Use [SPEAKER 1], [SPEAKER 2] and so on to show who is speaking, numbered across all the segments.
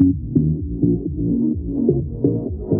[SPEAKER 1] Thank you.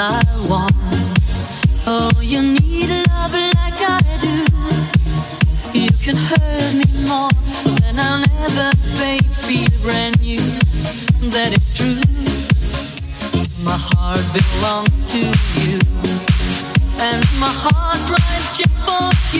[SPEAKER 1] I want. Oh, you need love like I do. You can hurt me more than I'll ever, baby, brand new. That is true. My heart belongs to you, and my heart cries just for.